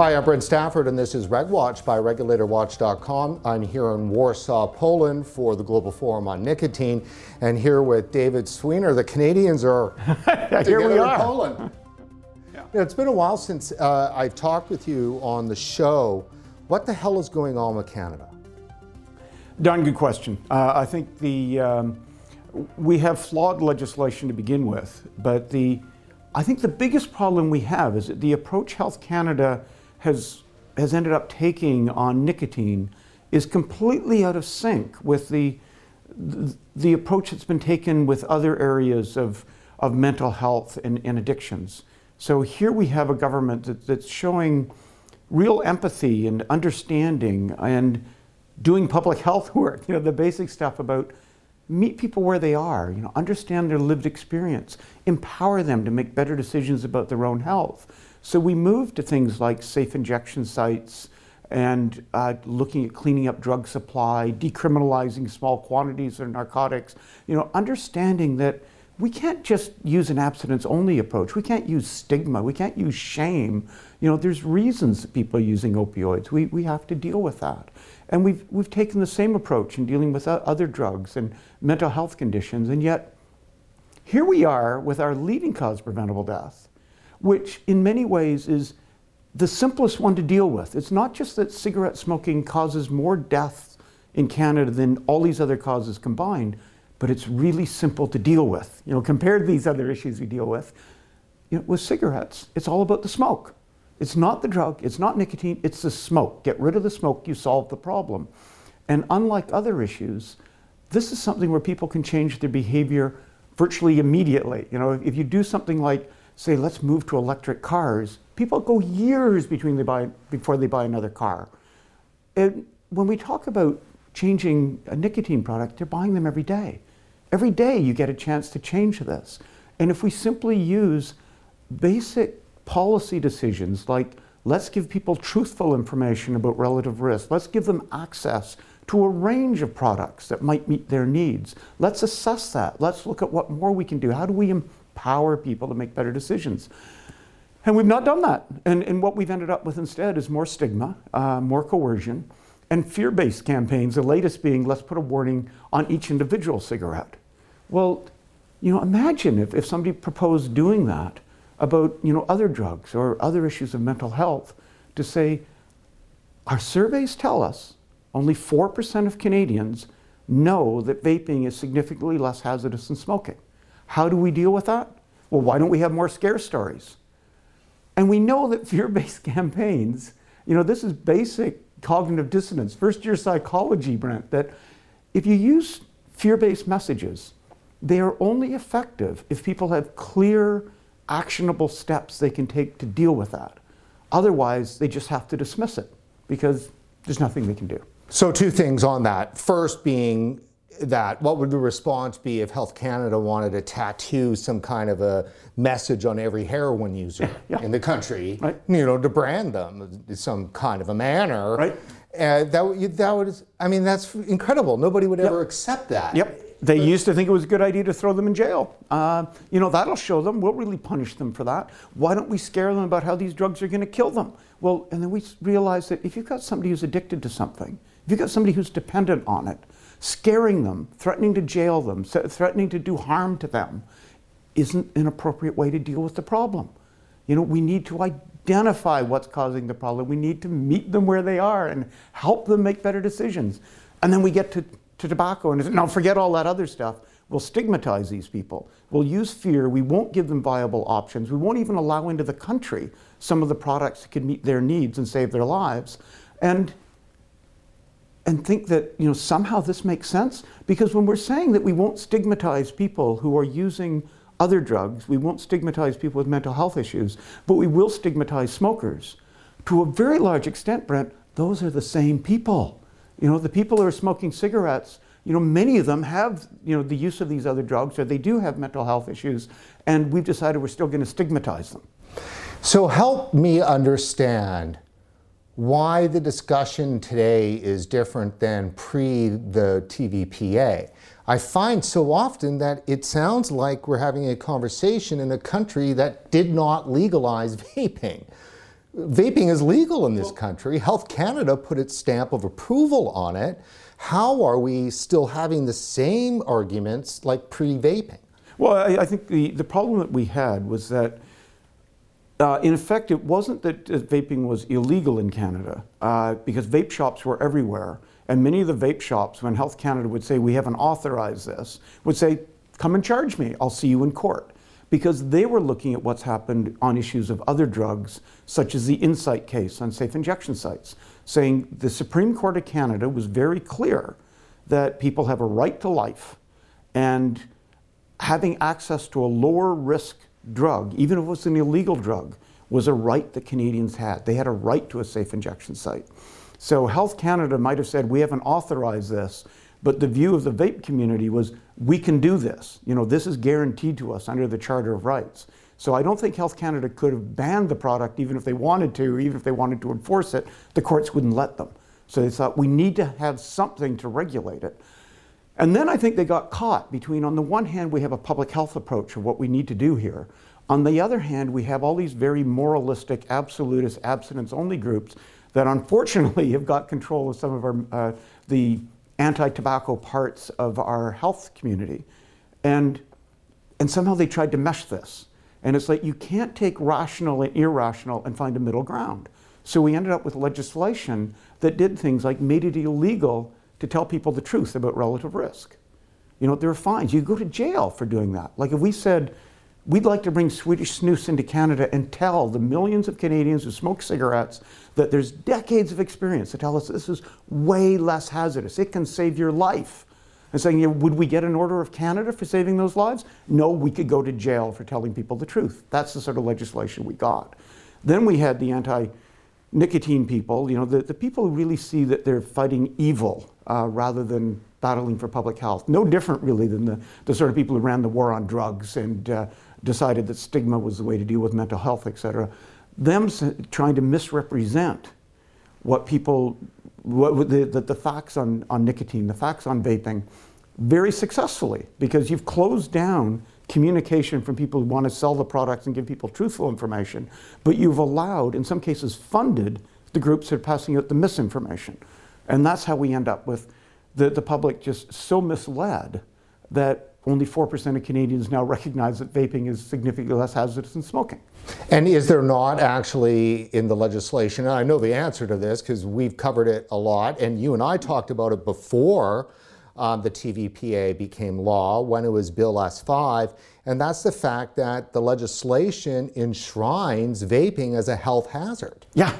Hi, I'm Brent Stafford, and this is RegWatch by RegulatorWatch.com. I'm here in Warsaw, Poland for the Global Forum on Nicotine, and here with David Sweanor. The Canadians are here we are. in Poland. yeah. You know, it's been a while since uh, I've talked with you on the show. What the hell is going on with Canada? Darn good question. Uh, I think the um, we have flawed legislation to begin with, but the I think the biggest problem we have is that the approach Health Canada has, has ended up taking on nicotine is completely out of sync with the, the, approach that's been taken with other areas of, of mental health and, and addictions. So here we have a government that, that's showing real empathy and understanding and doing public health work, you know, the basic stuff about meet people where they are, you know, understand their lived experience, empower them to make better decisions about their own health. So we moved to things like safe injection sites and uh, looking at cleaning up drug supply, decriminalizing small quantities of narcotics, you know, understanding that we can't just use an abstinence only approach. We can't use stigma. We can't use shame. You know, there's reasons that people are using opioids. We, we have to deal with that. And we've, we've taken the same approach in dealing with other drugs and mental health conditions. And yet, here we are with our leading cause of preventable death which in many ways is the simplest one to deal with. It's not just that cigarette smoking causes more deaths in Canada than all these other causes combined, but it's really simple to deal with. You know, compared to these other issues we deal with, you know, with cigarettes, it's all about the smoke. It's not the drug, it's not nicotine, it's the smoke. Get rid of the smoke, you solve the problem. And unlike other issues, this is something where people can change their behavior virtually immediately. You know, if you do something like say, let's move to electric cars, people go years between they buy, before they buy another car. And when we talk about changing a nicotine product, they're buying them every day. Every day you get a chance to change this. And if we simply use basic policy decisions like let's give people truthful information about relative risk, let's give them access to a range of products that might meet their needs, let's assess that, let's look at what more we can do. How do we empower people to make better decisions. And we've not done that. And, and what we've ended up with instead is more stigma, uh, more coercion, and fear based campaigns, the latest being let's put a warning on each individual cigarette. Well, you know, imagine if, if somebody proposed doing that about you know, other drugs or other issues of mental health to say, our surveys tell us only 4% of Canadians know that vaping is significantly less hazardous than smoking. How do we deal with that? Well, why don't we have more scare stories? And we know that fear based campaigns, you know, this is basic cognitive dissonance, first year psychology, Brent, that if you use fear based messages, they are only effective if people have clear, actionable steps they can take to deal with that. Otherwise, they just have to dismiss it because there's nothing they can do. So, two things on that. First, being that, what would the response be if Health Canada wanted to tattoo some kind of a message on every heroin user yeah. in the country, right. you know, to brand them in some kind of a manner? Right. Uh, that, that would, I mean, that's incredible. Nobody would ever accept that. Yep. They but, used to think it was a good idea to throw them in jail. Uh, you know, that'll show them. We'll really punish them for that. Why don't we scare them about how these drugs are going to kill them? Well, and then we realize that if you've got somebody who's addicted to something, if you've got somebody who's dependent on it, scaring them, threatening to jail them, threatening to do harm to them, isn't an appropriate way to deal with the problem. You know, we need to identify what's causing the problem. We need to meet them where they are and help them make better decisions. And then we get to, to tobacco and now forget all that other stuff. We'll stigmatize these people. We'll use fear. We won't give them viable options. We won't even allow into the country some of the products that can meet their needs and save their lives. And and think that you know somehow this makes sense? Because when we're saying that we won't stigmatize people who are using other drugs we won't stigmatize people with mental health issues but we will stigmatize smokers to a very large extent brent those are the same people. You know the people who are smoking cigarettes you know many of them have you know the use of these other drugs or they do have mental health issues and we've decided we're still going to stigmatize them. So help me understand why the discussion today is different than pre the TVPA. I find so often that it sounds like we're having a conversation in a country that did not legalize vaping. vaping is legal in this country. Health Canada put its stamp of approval on it. How are we still having the same arguments like pre vaping? Well, I, I, think the, the problem that we had was that, uh, in effect, it wasn't that vaping was illegal in Canada, uh, because vape shops were everywhere. And many of the vape shops, when Health Canada would say, We haven't authorized this, would say, Come and charge me, I'll see you in court because they were looking at what's happened on issues of other drugs, such as the Insite case on safe injection sites, saying the Supreme Court of Canada was very clear that people have a right to life and having access to a lower risk drug, even if it was an illegal drug, was a right that Canadians had. They had a right to a safe injection site. So Health Canada might have said, we haven't authorized this, but the view of the vape community was we can do this. You know, this is guaranteed to us under the Charter of Rights. So I don't think Health Canada could have banned the product even if they wanted to, even if they wanted to enforce it. The courts wouldn't let them. So they thought we need to have something to regulate it. And then I think they got caught between, on the one hand, we have a public health approach of what we need to do here. On the other hand, we have all these very moralistic, absolutist, abstinence only groups that unfortunately have got control of some of our, uh, the anti tobacco parts of our health community. And, and somehow they tried to mesh this. And it's like you can't take rational and irrational and find a middle ground. So we ended up with legislation that did things like made it illegal to tell people the truth about relative risk. You know, there are fines. You go to jail for doing that. Like if we said, We'd like to bring Swedish snus into Canada and tell the millions of Canadians who smoke cigarettes that there's decades of experience to tell us this is way less hazardous. It can save your life. And saying, would we get an order of Canada for saving those lives? No, we could go to jail for telling people the truth. That's the sort of legislation we got. Then we had the anti nicotine people, you know, the, the people who really see that they're fighting evil uh, rather than battling for public health. No different, really, than the, the sort of people who ran the war on drugs and uh, decided that stigma was the way to deal with mental health, et cetera, them trying to misrepresent what people, what the, the, the facts on, on nicotine, the facts on vaping, very successfully because you've closed down communication from people who want to sell the products and give people truthful information, but you've allowed, in some cases, funded the groups that are passing out the misinformation. And that's how we end up with the, the public just so misled that only 4% of Canadians now recognize that vaping is significantly less hazardous than smoking. And is there not actually in the legislation, and I know the answer to this because we've covered it a lot, and you and I talked about it before um, the TVPA became law when it was Bill S5, and that's the fact that the legislation enshrines vaping as a health hazard. Yeah.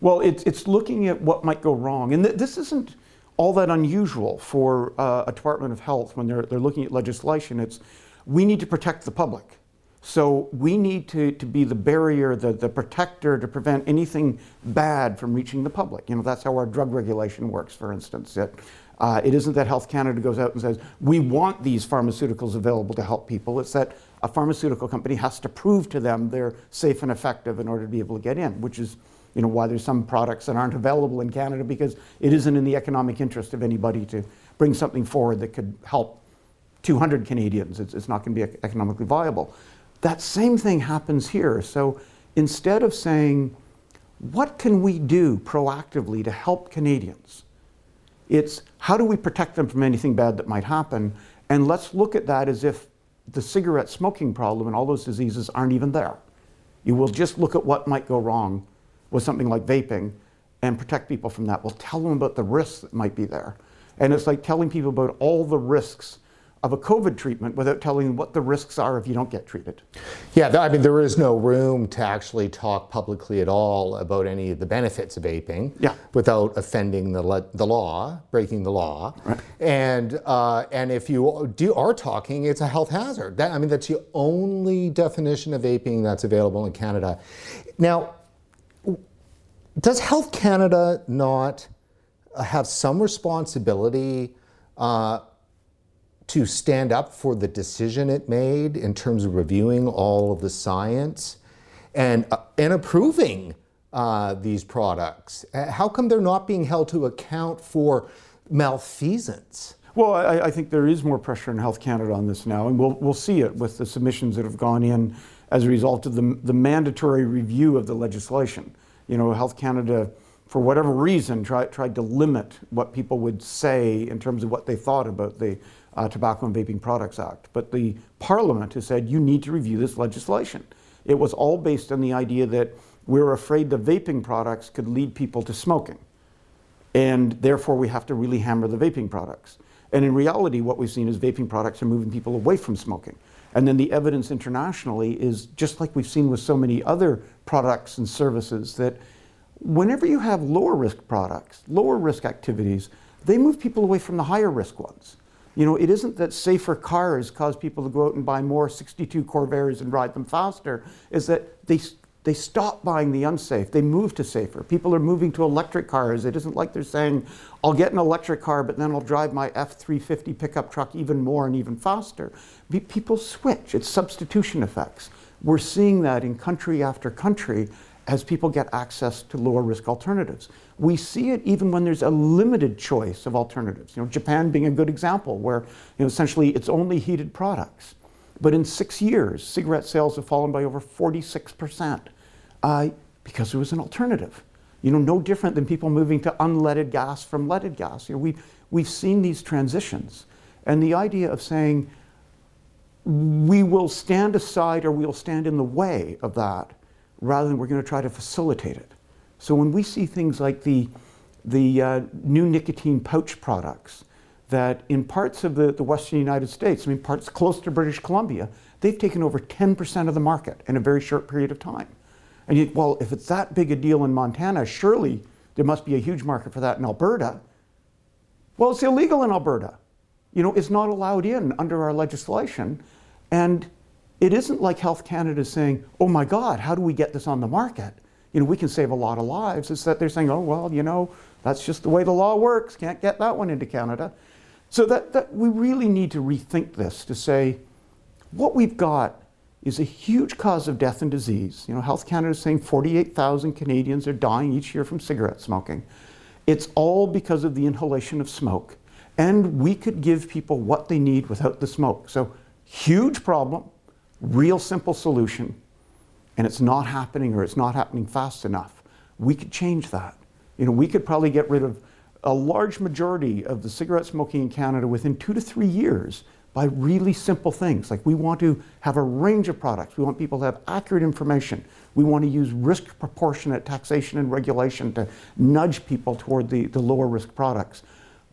Well, it's, it's looking at what might go wrong. And th- this isn't all that unusual for uh, a Department of Health when they're, they're looking at legislation. It's we need to protect the public. So we need to, to be the barrier, the, the protector to prevent anything bad from reaching the public. You know, that's how our drug regulation works, for instance. It, uh, it isn't that Health Canada goes out and says, we want these pharmaceuticals available to help people. It's that a pharmaceutical company has to prove to them they're safe and effective in order to be able to get in, which is you know, why there's some products that aren't available in Canada because it isn't in the economic interest of anybody to bring something forward that could help 200 Canadians. It's, it's not going to be economically viable. That same thing happens here. So instead of saying, what can we do proactively to help Canadians? It's how do we protect them from anything bad that might happen? And let's look at that as if the cigarette smoking problem and all those diseases aren't even there. You will just look at what might go wrong with something like vaping and protect people from that. We'll tell them about the risks that might be there. And it's like telling people about all the risks of a COVID treatment without telling them what the risks are if you don't get treated. Yeah, I mean, there is no room to actually talk publicly at all about any of the benefits of vaping yeah. without offending the, le- the law, breaking the law. Right. And, uh, and if you do, are talking, it's a health hazard. That, I mean, that's the only definition of vaping that's available in Canada. Now, does Health Canada not have some responsibility uh, to stand up for the decision it made in terms of reviewing all of the science and, uh, and approving uh, these products? Uh, how come they're not being held to account for malfeasance? Well, I, I, think there is more pressure in Health Canada on this now, and we'll, we'll see it with the submissions that have gone in as a result of the, the mandatory review of the legislation. you know, Health Canada, for whatever reason, tried, tried to limit what people would say in terms of what they thought about the uh, Tobacco and Vaping Products Act. But the Parliament has said you need to review this legislation. It was all based on the idea that we we're afraid the vaping products could lead people to smoking. And therefore, we have to really hammer the vaping products. And in reality, what we've seen is vaping products are moving people away from smoking. And then the evidence internationally is just like we've seen with so many other products and services that whenever you have lower risk products, lower risk activities, they move people away from the higher risk ones. You know, it isn't that safer cars cause people to go out and buy more 62 Corvairs and ride them faster, is that they they stop buying the unsafe. They move to safer. People are moving to electric cars. It isn't like they're saying, I'll get an electric car, but then I'll drive my F 350 pickup truck even more and even faster. People switch. It's substitution effects. We're seeing that in country after country as people get access to lower risk alternatives. We see it even when there's a limited choice of alternatives. You know, Japan being a good example, where you know, essentially it's only heated products. But in six years, cigarette sales have fallen by over 46% uh, because there was an alternative. You know, no different than people moving to unleaded gas from leaded gas. You know, we've, we've seen these transitions. And the idea of saying, we will stand aside or we'll stand in the way of that rather than we're going to try to facilitate it. So when we see things like the, the uh, new nicotine pouch products, that in parts of the, the western United States, I mean, parts close to British Columbia, they've taken over 10% of the market in a very short period of time. And you, well, if it's that big a deal in Montana, surely there must be a huge market for that in Alberta. Well, it's illegal in Alberta. You know, it's not allowed in under our legislation. And it isn't like Health Canada is saying, oh my God, how do we get this on the market? You know, we can save a lot of lives. It's that they're saying, oh, well, you know, that's just the way the law works. Can't get that one into Canada. So that, that we really need to rethink this to say, what we've got is a huge cause of death and disease. You know, Health Canada is saying 48,000 Canadians are dying each year from cigarette smoking. It's all because of the inhalation of smoke. And we could give people what they need without the smoke. So, huge problem, real simple solution, and it's not happening or it's not happening fast enough. We could change that. You know, we could probably get rid of a large majority of the cigarette smoking in Canada within two to three years by really simple things. Like we want to have a range of products. We want people to have accurate information. We want to use risk proportionate taxation and regulation to nudge people toward the, the lower risk products.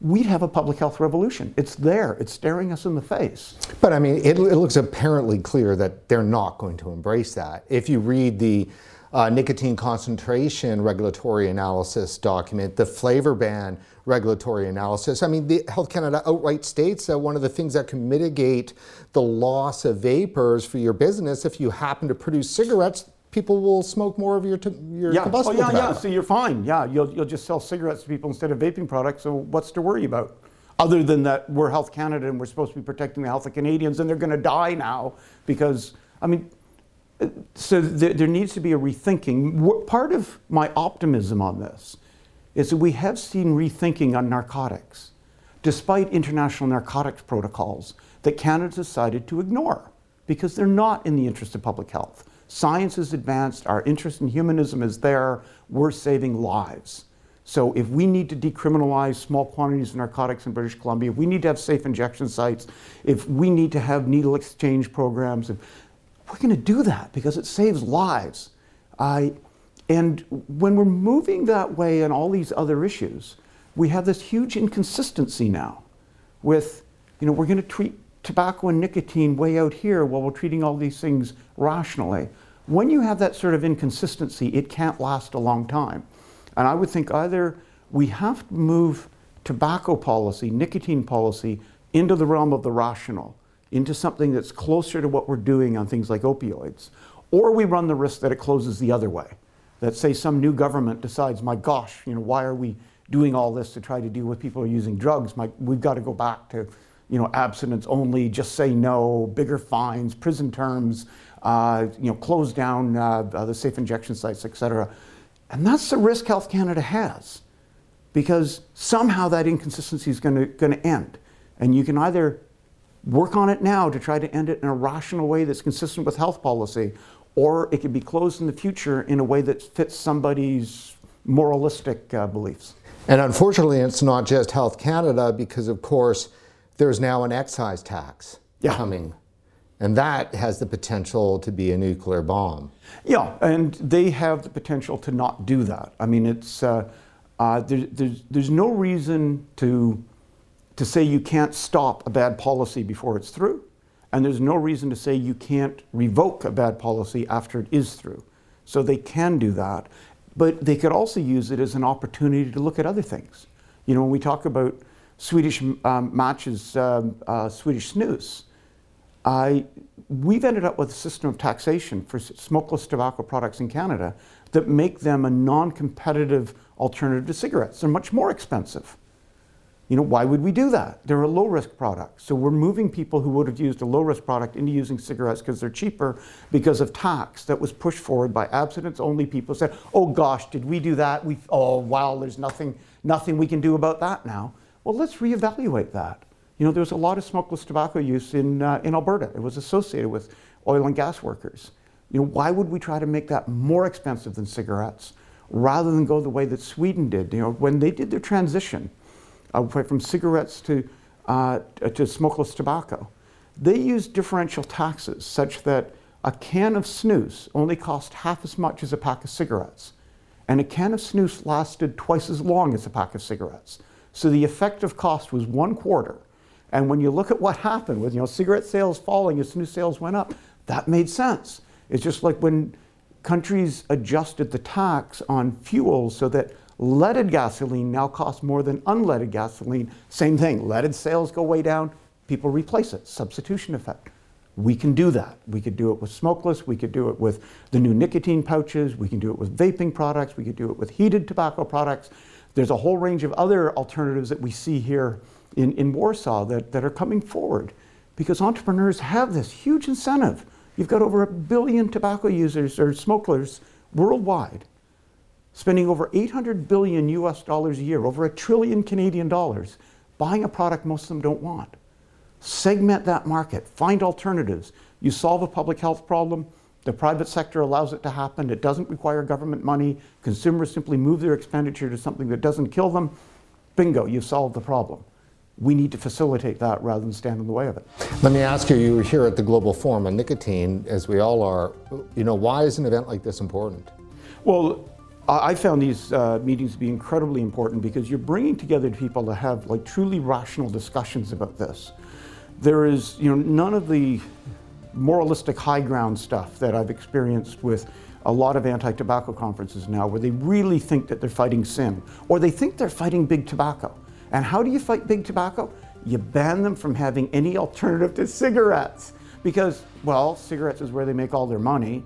We'd have a public health revolution. It's there, it's staring us in the face. But I mean, it, it looks apparently clear that they're not going to embrace that. If you read the uh, nicotine concentration regulatory analysis document, the flavor ban regulatory analysis. I mean, the Health Canada outright states that one of the things that can mitigate the loss of vapers for your business if you happen to produce cigarettes people will smoke more of your, t- your yeah. combustible oh, yeah, tobacco. Yeah, so you're fine. Yeah, you'll, you'll just sell cigarettes to people instead of vaping products. So what's to worry about? Other than that, we're Health Canada and we're supposed to be protecting the health of Canadians, and they're going to die now because, I mean, so there, there needs to be a rethinking. Part of my optimism on this is that we have seen rethinking on narcotics, despite international narcotics protocols that Canada decided to ignore because they're not in the interest of public health. Science is advanced, our interest in humanism is there, we're saving lives. So if we need to decriminalize small quantities of narcotics in British Columbia, if we need to have safe injection sites, if we need to have needle exchange programs, if, we're going to do that because it saves lives. I, and when we're moving that way on all these other issues, we have this huge inconsistency now with, you know, we're going to treat tobacco and nicotine way out here while we're treating all these things rationally. When you have that sort of inconsistency, it can't last a long time. And I would think either we have to move tobacco policy, nicotine policy, into the realm of the rational into something that's closer to what we're doing on things like opioids, or we run the risk that it closes the other way. That say some new government decides, my gosh, you know, why are we doing all this to try to deal with people who are using drugs? My, we've got to go back to, you know, abstinence only, just say no, bigger fines, prison terms, uh, you know, close down uh, the safe injection sites, et cetera. And that's the risk Health Canada has, because somehow that inconsistency is going to end. And you can either work on it now to try to end it in a rational way that's consistent with health policy, or it could be closed in the future in a way that fits somebody's moralistic uh, beliefs. And unfortunately, it's not just Health Canada because, of course, there's now an excise tax yeah. coming. And that has the potential to be a nuclear bomb. Yeah, and they have the potential to not do that. I mean, it's uh, uh, there, there's there's no reason to to say you can't stop a bad policy before it's through, and there's no reason to say you can't revoke a bad policy after it is through. So they can do that, but they could also use it as an opportunity to look at other things. You know, when we talk about Swedish um, matches, um, uh, Swedish snus I, we've ended up with a system of taxation for smokeless tobacco products in Canada that make them a non-competitive alternative to cigarettes. They're much more expensive. You know, why would we do that? They're a low risk product. So we're moving people who would have used a low risk product into using cigarettes because they're cheaper because of tax that was pushed forward by abstinence only people said, oh gosh, did we do that? We, oh wow, there's nothing, nothing we can do about that now. Well, let's reevaluate that. You know, there was a lot of smokeless tobacco use in, uh, in Alberta. It was associated with oil and gas workers. You know, why would we try to make that more expensive than cigarettes rather than go the way that Sweden did? You know, when they did their transition uh, from cigarettes to, uh, to smokeless tobacco, they used differential taxes such that a can of snus only cost half as much as a pack of cigarettes. And a can of snus lasted twice as long as a pack of cigarettes. So the effective cost was one quarter and when you look at what happened with you know cigarette sales falling as new sales went up, that made sense. It's just like when countries adjusted the tax on fuels so that leaded gasoline now costs more than unleaded gasoline. Same thing, leaded sales go way down, people replace it, substitution effect. We can do that. We could do it with smokeless, we could do it with the new nicotine pouches, we can do it with vaping products, we could do it with heated tobacco products. There's a whole range of other alternatives that we see here in, in Warsaw that, that are coming forward because entrepreneurs have this huge incentive. You've got over a billion tobacco users or smokers worldwide, spending over 800 billion US dollars a year, over a trillion Canadian dollars, buying a product most of them don't want. Segment that market, find alternatives. You solve a public health problem, the private sector allows it to happen. It doesn't require government money. Consumers simply move their expenditure to something that doesn't kill them. Bingo, you've solved the problem we need to facilitate that rather than stand in the way of it. Let me ask you, you were here at the Global Forum on Nicotine, as we all are. You know, why is an event like this important? Well, I found these uh, meetings to be incredibly important because you're bringing together people to have like truly rational discussions about this. There is, you know, none of the moralistic high ground stuff that I've experienced with a lot of anti-tobacco conferences now where they really think that they're fighting sin or they think they're fighting big tobacco. And how do you fight big tobacco? You ban them from having any alternative to cigarettes. Because, well, cigarettes is where they make all their money,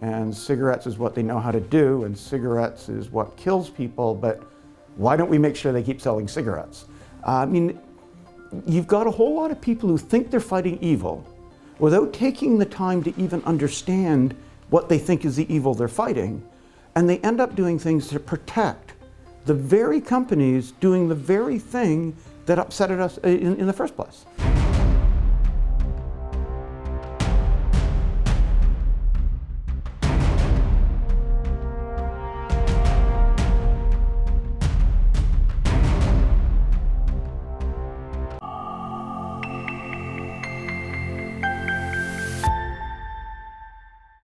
and cigarettes is what they know how to do, and cigarettes is what kills people, but why don't we make sure they keep selling cigarettes? I mean, you've got a whole lot of people who think they're fighting evil without taking the time to even understand what they think is the evil they're fighting, and they end up doing things to protect the very companies doing the very thing that upset us in, in the first place.